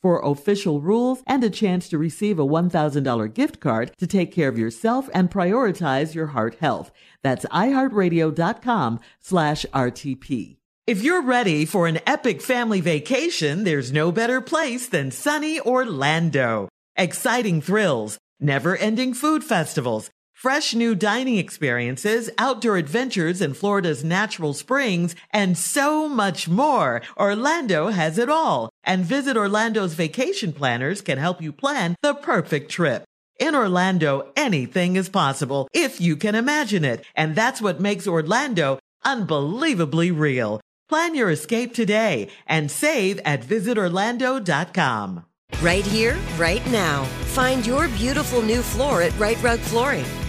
for official rules and a chance to receive a $1,000 gift card to take care of yourself and prioritize your heart health. That's iHeartRadio.com slash RTP. If you're ready for an epic family vacation, there's no better place than sunny Orlando. Exciting thrills, never ending food festivals, fresh new dining experiences, outdoor adventures in Florida's natural springs, and so much more. Orlando has it all. And Visit Orlando's vacation planners can help you plan the perfect trip. In Orlando, anything is possible if you can imagine it. And that's what makes Orlando unbelievably real. Plan your escape today and save at visitorlando.com. Right here, right now. Find your beautiful new floor at Rite Rug Flooring.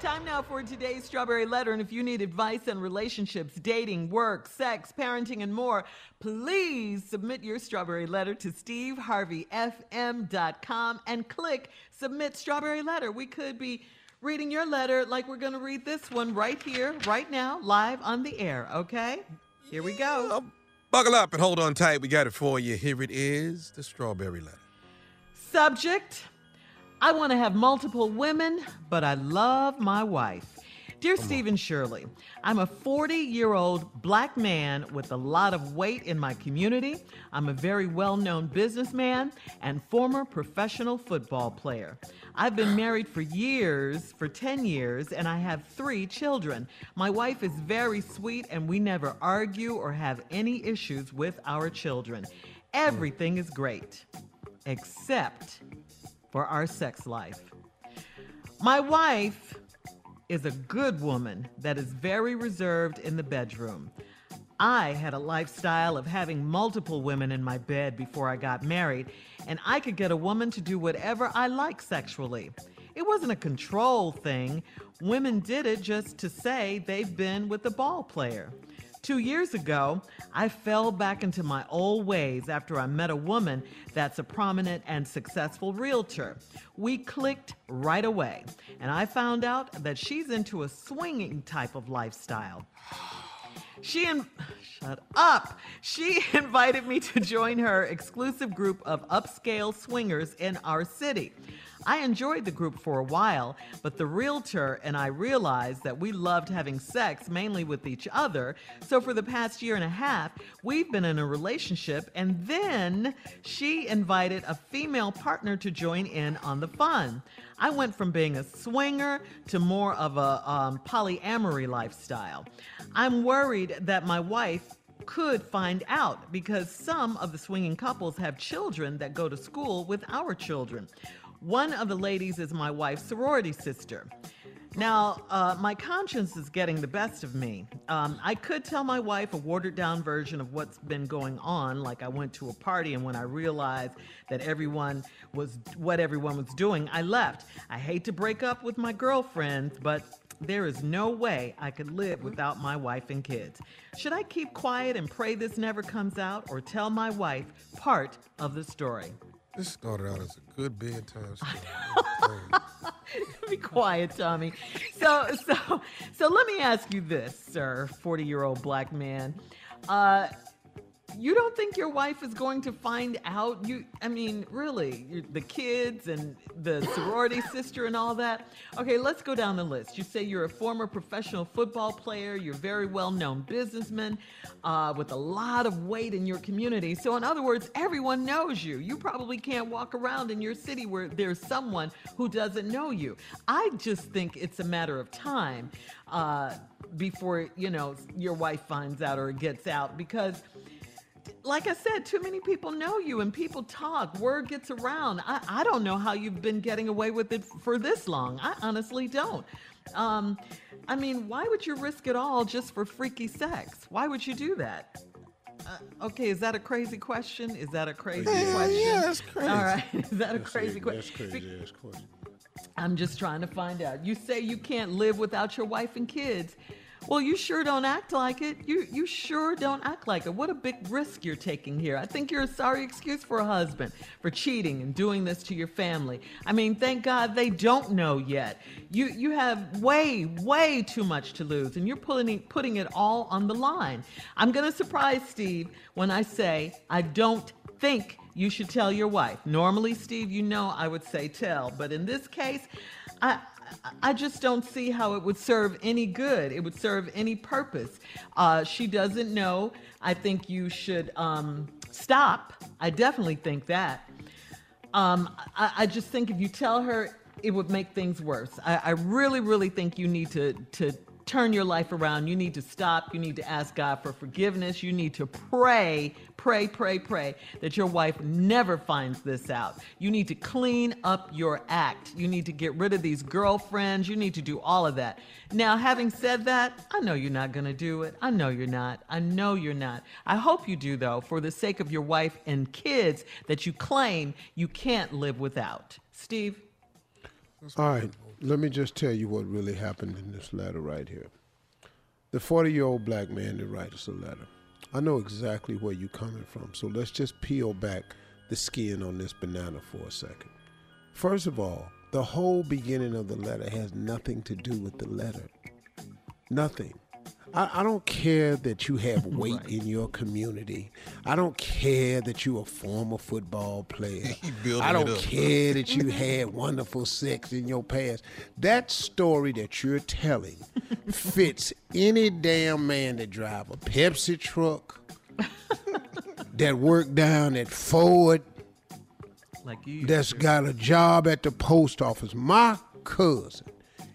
Time now for today's Strawberry Letter. And if you need advice on relationships, dating, work, sex, parenting, and more, please submit your Strawberry Letter to steveharveyfm.com and click Submit Strawberry Letter. We could be reading your letter like we're going to read this one right here, right now, live on the air, okay? Here we go. Buckle up and hold on tight. We got it for you. Here it is the Strawberry Letter. Subject I want to have multiple women, but I love my wife. Dear Stephen Shirley, I'm a 40 year old black man with a lot of weight in my community. I'm a very well known businessman and former professional football player. I've been married for years, for 10 years, and I have three children. My wife is very sweet, and we never argue or have any issues with our children. Hmm. Everything is great, except for our sex life. My wife is a good woman that is very reserved in the bedroom. I had a lifestyle of having multiple women in my bed before I got married, and I could get a woman to do whatever I like sexually. It wasn't a control thing. Women did it just to say they've been with the ball player. Two years ago, I fell back into my old ways after I met a woman that's a prominent and successful realtor. We clicked right away, and I found out that she's into a swinging type of lifestyle. She in- shut up. She invited me to join her exclusive group of upscale swingers in our city. I enjoyed the group for a while, but the realtor and I realized that we loved having sex mainly with each other. So for the past year and a half, we've been in a relationship, and then she invited a female partner to join in on the fun. I went from being a swinger to more of a um, polyamory lifestyle. I'm worried that my wife could find out because some of the swinging couples have children that go to school with our children. One of the ladies is my wife's sorority sister. Now, uh, my conscience is getting the best of me. Um, I could tell my wife a watered down version of what's been going on, like I went to a party and when I realized that everyone was what everyone was doing, I left. I hate to break up with my girlfriends, but there is no way I could live without my wife and kids. Should I keep quiet and pray this never comes out, or tell my wife part of the story? This started out as a good bedtime story. Be quiet, Tommy. So, so, so let me ask you this, sir, forty-year-old black man. Uh, you don't think your wife is going to find out? You i mean really the kids and the sorority sister and all that? Okay let's go down the list. You say you're a former professional football player. You're very well known businessman uh, with a lot of weight in your community. So in other words everyone knows you. You probably can't walk around in your city where there's someone who doesn't know you. I just think it's a matter of time uh, before you know your wife finds out or gets out because like I said, too many people know you and people talk. Word gets around. I, I don't know how you've been getting away with it for this long. I honestly don't. Um, I mean, why would you risk it all just for freaky sex? Why would you do that? Uh, okay, is that a crazy question? Is that a crazy Yeah, question? yeah, that's crazy. All right, is that a That's crazy question? That's crazy ass question. I'm just trying to find out. You say you can't live without your wife and kids. Well, you sure don't act like it. You you sure don't act like it. What a big risk you're taking here. I think you're a sorry excuse for a husband for cheating and doing this to your family. I mean, thank God they don't know yet. You you have way way too much to lose and you're putting putting it all on the line. I'm going to surprise Steve when I say I don't think you should tell your wife. Normally, Steve, you know I would say tell, but in this case, I I just don't see how it would serve any good. It would serve any purpose. Uh, she doesn't know. I think you should um, stop. I definitely think that. Um, I, I just think if you tell her, it would make things worse. I, I really, really think you need to to turn your life around. You need to stop. You need to ask God for forgiveness. You need to pray, pray, pray, pray that your wife never finds this out. You need to clean up your act. You need to get rid of these girlfriends. You need to do all of that. Now, having said that, I know you're not going to do it. I know you're not. I know you're not. I hope you do, though, for the sake of your wife and kids that you claim you can't live without. Steve? All right, let me just tell you what really happened in this letter right here. The 40 year old black man that writes a letter. I know exactly where you're coming from, so let's just peel back the skin on this banana for a second. First of all, the whole beginning of the letter has nothing to do with the letter. Nothing. I, I don't care that you have weight in your community. I don't care that you're a former football player. I don't care that you had wonderful sex in your past. That story that you're telling fits any damn man that drive a Pepsi truck, that work down at Ford, Like you. that's got a job at the post office. My cousin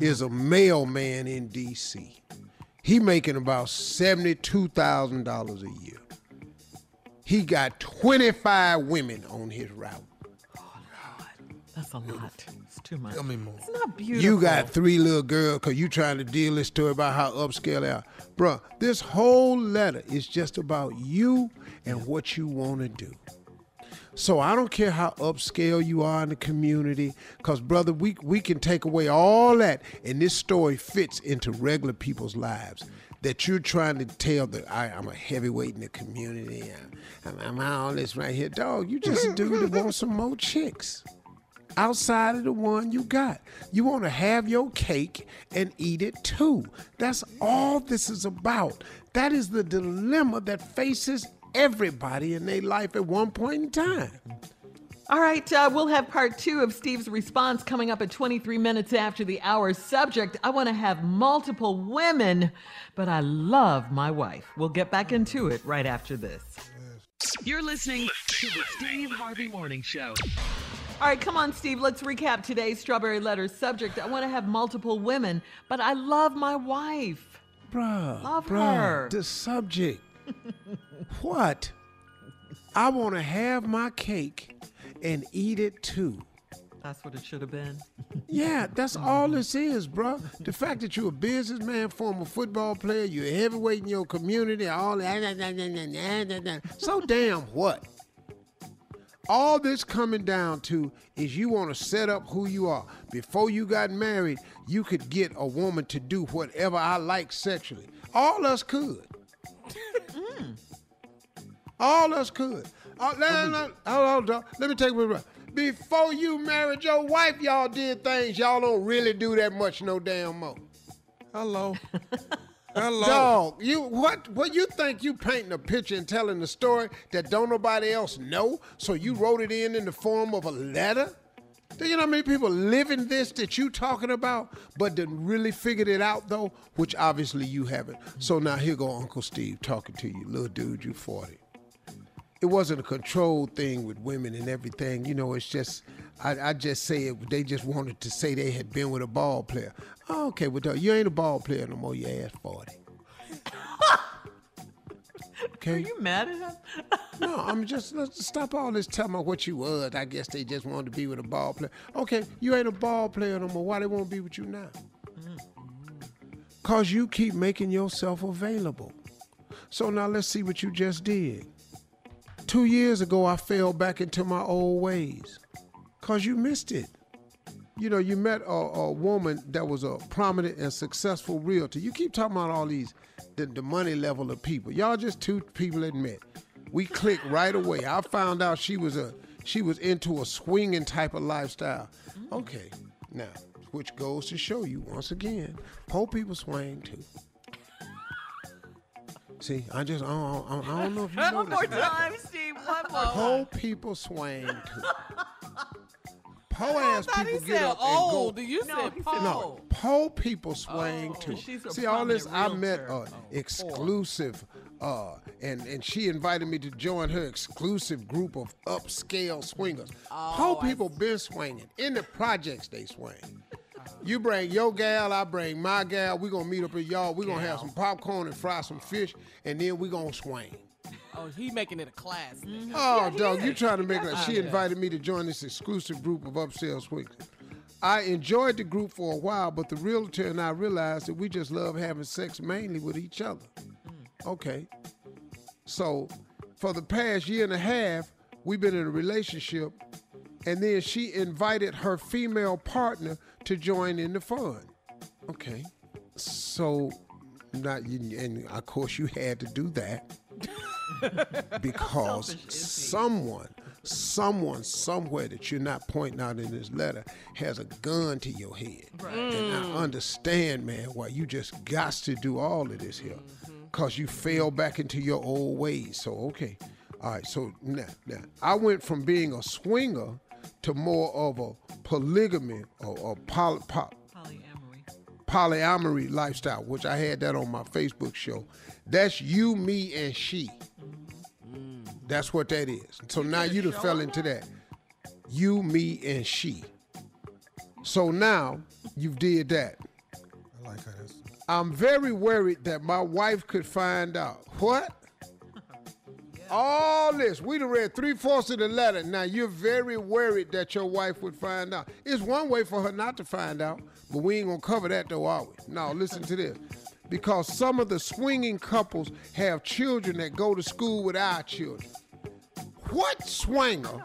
is a mailman in D.C. He making about seventy-two thousand dollars a year. He got twenty-five women on his route. Oh god. That's a lot. It's too much. Tell me more. It's not beautiful. You got three little girls because you trying to deal this story about how upscale they are. Bruh, this whole letter is just about you and what you want to do. So I don't care how upscale you are in the community, because brother, we we can take away all that, and this story fits into regular people's lives. That you're trying to tell that I, I'm a heavyweight in the community. I'm, I'm, I'm all this right here, dog. You just a dude that wants some more chicks outside of the one you got. You want to have your cake and eat it too. That's all this is about. That is the dilemma that faces everybody in their life at one point in time. All right, uh, we'll have part two of Steve's response coming up at 23 minutes after the hour. Subject I want to have multiple women, but I love my wife. We'll get back into it right after this. You're listening to the Steve Harvey Morning Show. All right, come on, Steve. Let's recap today's Strawberry Letters subject. I want to have multiple women, but I love my wife. Bruh, Love bruh, her. the subject. what? I want to have my cake and eat it too. That's what it should have been. Yeah, that's all this is, bro. The fact that you're a businessman, former football player, you're heavyweight in your community, all that. So damn what? All this coming down to is you want to set up who you are. Before you got married, you could get a woman to do whatever I like sexually. All us could. All us could. Uh, let, let, hold on, let me take it. Before you married your wife, y'all did things y'all don't really do that much no damn more. Hello. Hello. Dog, you what what you think you painting a picture and telling a story that don't nobody else know? So you wrote it in in the form of a letter? Do you know how many people live in this that you talking about, but didn't really figured it out though? Which obviously you haven't. So now here go Uncle Steve talking to you, little dude, you 40 it wasn't a controlled thing with women and everything. You know, it's just I, I just say it. They just wanted to say they had been with a ball player. Oh, okay, well, you ain't a ball player no more. You ass forty. Okay. Are you mad at him? no, I'm just let's stop all this telling me what you was. I guess they just wanted to be with a ball player. Okay, you ain't a ball player no more. Why they won't be with you now? Mm. Cause you keep making yourself available. So now let's see what you just did. Two years ago, I fell back into my old ways because you missed it. You know, you met a, a, woman that was a prominent and successful realtor. You keep talking about all these, the, the money level of people. Y'all just two people that met. We clicked right away. I found out she was a she was into a swinging type of lifestyle. Okay, now which goes to show you once again, poor people swing too. See, I just I don't, I don't know if you know One more time, Steve. One more. Poor people swing too. Poor ass people get up old. and go. You no, said poor. No, poor people swing oh, too. See, all this I met an oh, exclusive, uh, and and she invited me to join her exclusive group of upscale swingers. Oh, poor people been swinging in the projects. They swing. You bring your gal, I bring my gal. We gonna meet up at y'all. We gonna have some popcorn and fry some fish, and then we gonna swing. Oh, he making it a class. Mm-hmm. Oh, yeah, dog, you trying to make it? She invited me to join this exclusive group of upscale swingers. I enjoyed the group for a while, but the realtor and I realized that we just love having sex mainly with each other. Mm. Okay. So, for the past year and a half, we've been in a relationship, and then she invited her female partner to join in the fun. Okay. So, not and of course you had to do that because someone, someone somewhere that you're not pointing out in this letter has a gun to your head. Right. And I mm. understand, man, why you just got to do all of this here. Mm-hmm. Cause you fell back into your old ways. So okay. All right, so now, now I went from being a swinger to more of a polygamy or, or poly, poly, polyamory. polyamory lifestyle, which I had that on my Facebook show. That's you, me, and she. That's what that is. So you now you done fell into that. You, me, and she. So now you've did that. I like how that's. I'm very worried that my wife could find out. What? All this. We'd have read three fourths of the letter. Now you're very worried that your wife would find out. It's one way for her not to find out, but we ain't gonna cover that though, are we? No, listen to this. Because some of the swinging couples have children that go to school with our children. What swinger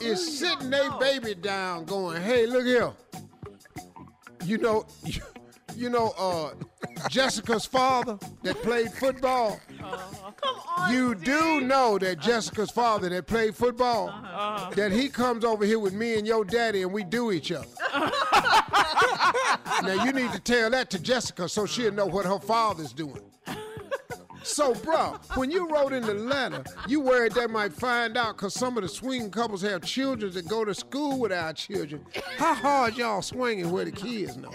is sitting their baby down going, hey, look here. You know, you, know, uh, Jessica's father that played football. Uh-huh. Come on, you do know that Jessica's father that played football, uh-huh. that he comes over here with me and your daddy and we do each other. now you need to tell that to Jessica so she'll know what her father's doing. So, bro, when you wrote in the letter, you worried they might find out because some of the swinging couples have children that go to school with our children. How hard y'all swinging where the kids know?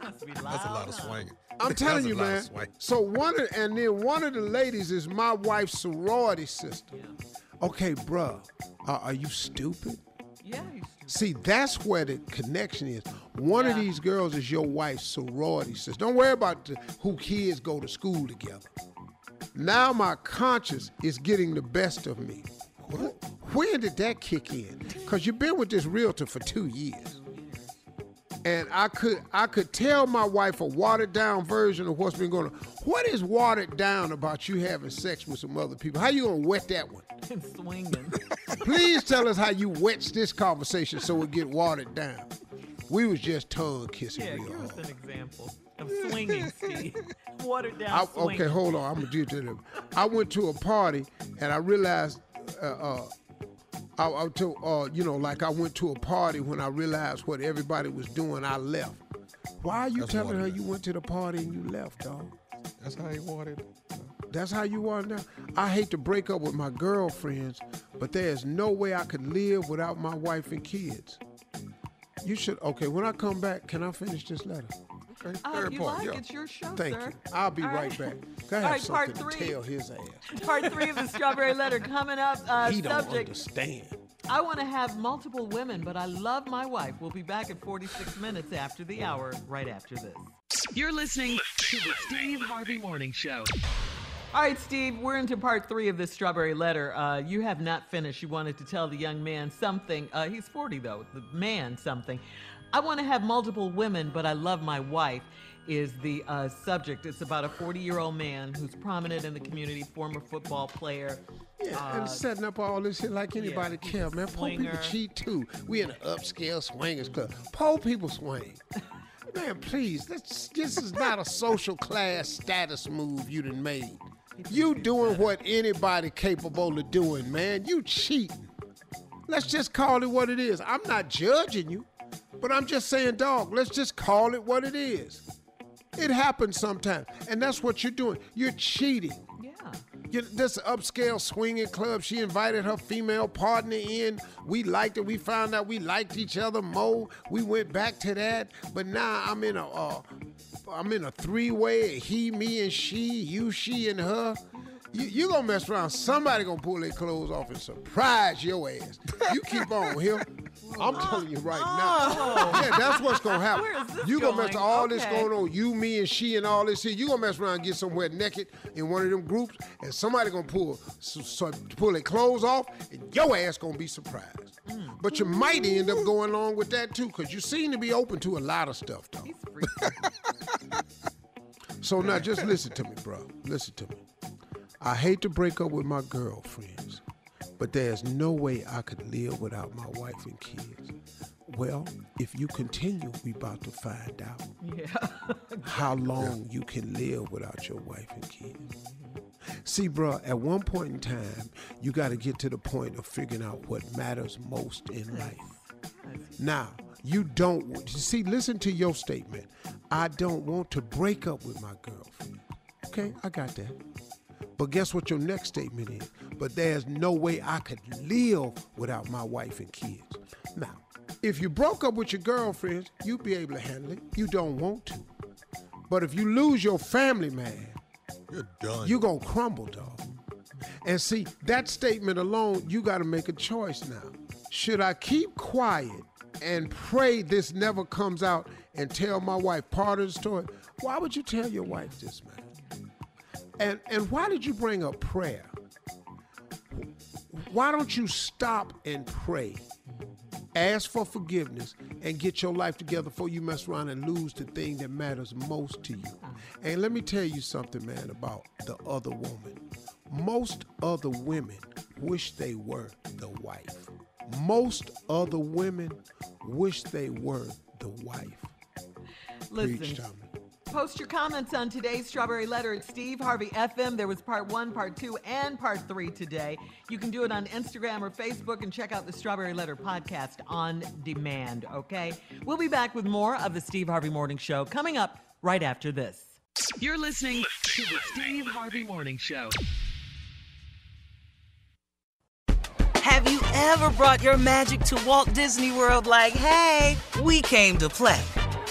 That's a lot of swinging. I'm telling you, man. So one of, and then one of the ladies is my wife's sorority sister. Okay, bruh, uh, are you stupid? Yeah. See, that's where the connection is. One yeah. of these girls is your wife's sorority sister. Don't worry about the, who kids go to school together. Now my conscience is getting the best of me. wh- when did that kick in? Because you've been with this realtor for two years. And I could I could tell my wife a watered down version of what's been going on. What is watered down about you having sex with some other people? How you gonna wet that one? And swinging. Please tell us how you wet this conversation so it get watered down. We was just tongue kissing yeah, real give us an example of swinging, Steve. Watered down I, swinging. okay, hold on. I'm gonna do it to them. I went to a party and I realized, uh, uh, I, I to, uh, you know, like I went to a party when I realized what everybody was doing. I left. Why are you That's telling her you went to the party and you left, dog? That's how he wanted. That's how you are now. I hate to break up with my girlfriends, but there is no way I could live without my wife and kids. You should. Okay, when I come back, can I finish this letter? Okay, Uh, third you point. like yeah. it's your show, Thank sir. you. I'll be All right, back. Go All right, part something to three. tell his ass. Part three of the Strawberry Letter coming up. Uh, he don't subject: understand. I want to have multiple women, but I love my wife. We'll be back at 46 minutes after the hour, right after this. You're listening to the Steve Harvey Morning Show. All right, Steve, we're into part three of this strawberry letter. Uh, you have not finished. You wanted to tell the young man something. Uh, he's 40, though, the man something. I want to have multiple women, but I love my wife, is the uh, subject. It's about a 40 year old man who's prominent in the community, former football player. Yeah, Uh, and setting up all this shit like anybody he's care, man. Poor people cheat too. We in an upscale swingers club. Poor people swing. man, please, this, this is not a social class status move you done made. You doing what anybody capable of doing, man. You cheating. Let's just call it what it is. I'm not judging you, but I'm just saying, dog, let's just call it what it is. It happens sometimes, and that's what you're doing. You're cheating. Yeah. You know, this upscale swinging club, she invited her female partner in. We liked it. We found out we liked each other more. We went back to that. But now I'm in a, uh, I'm in a three-way. He, me, and she. You, she, and her. You, you gonna mess around. Somebody gonna pull their clothes off and surprise your ass. You keep on here. I'm telling you right now. Yeah, that's what's gonna happen. Where is this you gonna mess going? all this Okay. going on. You, me, and she, and all this here. You gonna mess around and get somewhere naked in one of them groups, and somebody gonna pull so, so, pull their clothes off, and your ass gonna be surprised. Mm. But you might end up going along with that too, cause you seem to be open to a lot of stuff, though. He's. So now just listen to me, bro. Listen to me. I hate to break up with my girlfriends, but there's no way I could live without my wife and kids. Well, if you continue, we about to find out yeah. how long you can live without your wife and kids. See, bro, at one point in time, you got to get to the point of figuring out what matters most in life. Now, you don't you see. Listen to your statement. I don't want to break up with my girlfriend. Okay, uh-huh. I got that. But guess what your next statement is? But there's no way I could live without my wife and kids. Now, if you broke up with your girlfriends, you'd be able to handle it. You don't want to. But if you lose your family, man, You're done. You're gonna crumble, dog. And see, that statement alone, you gotta make a choice now. Should I keep quiet and pray this never comes out and tell my wife part of the story? Why would you tell your wife this, man? And and why did you bring up prayer? Why don't you stop and pray? Ask for forgiveness and get your life together before you mess around and lose the thing that matters most to you. And let me tell you something, man, about the other woman. Most other women wish they were the wife. Most other women wish they were the wife. Listen, Tommy. Post your comments on today's Strawberry Letter at Steve Harvey FM. There was part one, part two, and part three today. You can do it on Instagram or Facebook and check out the Strawberry Letter podcast on demand, okay? We'll be back with more of the Steve Harvey Morning Show coming up right after this. You're listening to the Steve Harvey Morning Show. Have you ever brought your magic to Walt Disney World like, hey, we came to play?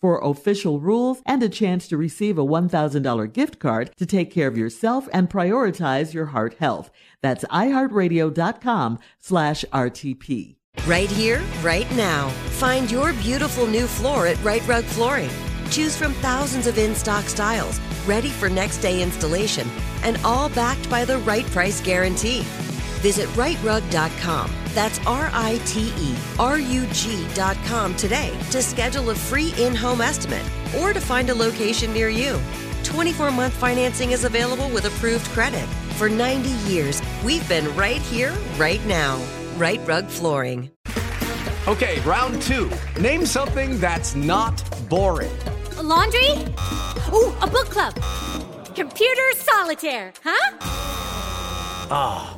for official rules and a chance to receive a $1,000 gift card to take care of yourself and prioritize your heart health. That's iHeartRadio.com slash RTP. Right here, right now. Find your beautiful new floor at Rite Rug Flooring. Choose from thousands of in stock styles, ready for next day installation, and all backed by the right price guarantee. Visit riterug.com. That's R I T E R U G.com today to schedule a free in home estimate or to find a location near you. 24 month financing is available with approved credit. For 90 years, we've been right here, right now. Rite Rug Flooring. Okay, round two. Name something that's not boring. A laundry? Ooh, a book club. Computer solitaire, huh? Ah, oh,